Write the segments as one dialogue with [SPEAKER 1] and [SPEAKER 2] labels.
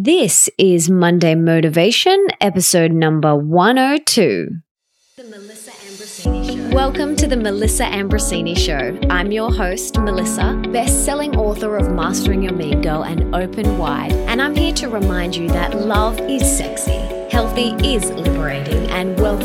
[SPEAKER 1] This is Monday Motivation, episode number 102.
[SPEAKER 2] The Melissa Ambrosini Show.
[SPEAKER 1] Welcome to the Melissa Ambrosini Show. I'm your host, Melissa, best selling author of Mastering Your Mean Girl and Open Wide, and I'm here to remind you that love is sexy. Healthy is liberating and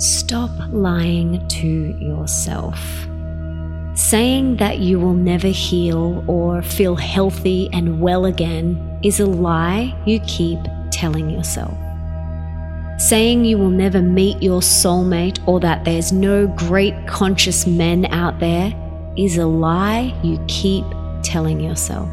[SPEAKER 1] Stop lying to yourself. Saying that you will never heal or feel healthy and well again is a lie you keep telling yourself. Saying you will never meet your soulmate or that there's no great conscious men out there is a lie you keep telling yourself.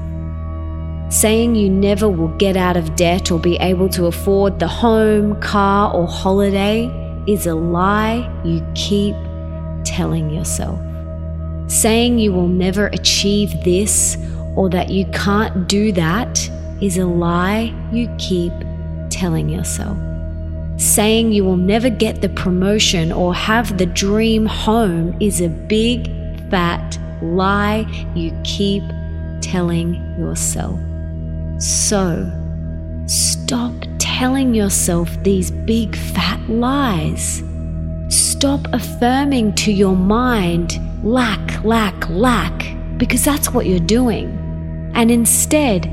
[SPEAKER 1] Saying you never will get out of debt or be able to afford the home, car, or holiday is a lie you keep telling yourself. Saying you will never achieve this or that you can't do that is a lie you keep telling yourself. Saying you will never get the promotion or have the dream home is a big, fat lie you keep telling yourself. So, stop telling yourself these big fat lies. Stop affirming to your mind, lack, lack, lack, because that's what you're doing. And instead,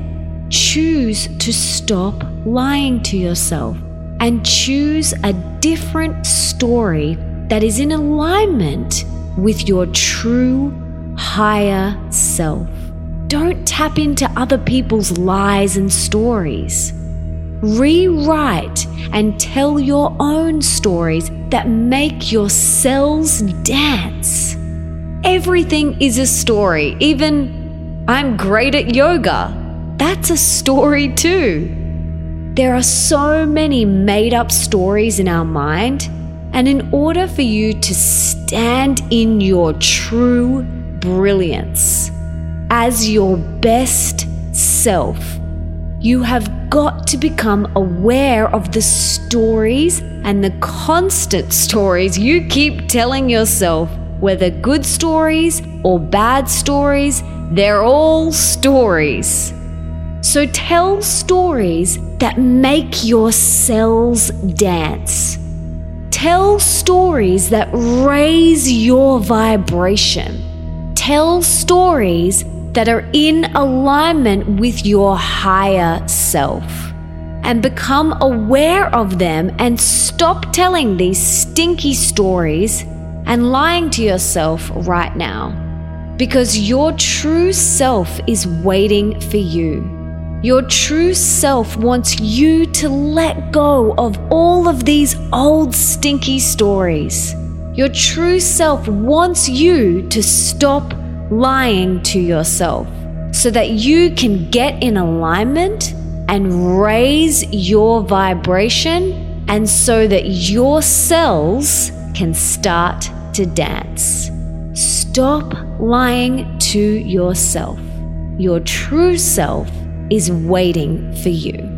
[SPEAKER 1] choose to stop lying to yourself and choose a different story that is in alignment with your true higher self. Don't tap into other people's lies and stories. Rewrite and tell your own stories that make your cells dance. Everything is a story, even I'm great at yoga. That's a story too. There are so many made up stories in our mind, and in order for you to stand in your true brilliance as your best self, you have got to become aware of the stories and the constant stories you keep telling yourself, whether good stories or bad stories, they're all stories. So tell stories that make your cells dance. Tell stories that raise your vibration. Tell stories that are in alignment with your higher self. And become aware of them and stop telling these stinky stories and lying to yourself right now. Because your true self is waiting for you. Your true self wants you to let go of all of these old stinky stories. Your true self wants you to stop lying to yourself so that you can get in alignment and raise your vibration, and so that your cells can start to dance. Stop lying to yourself. Your true self is waiting for you.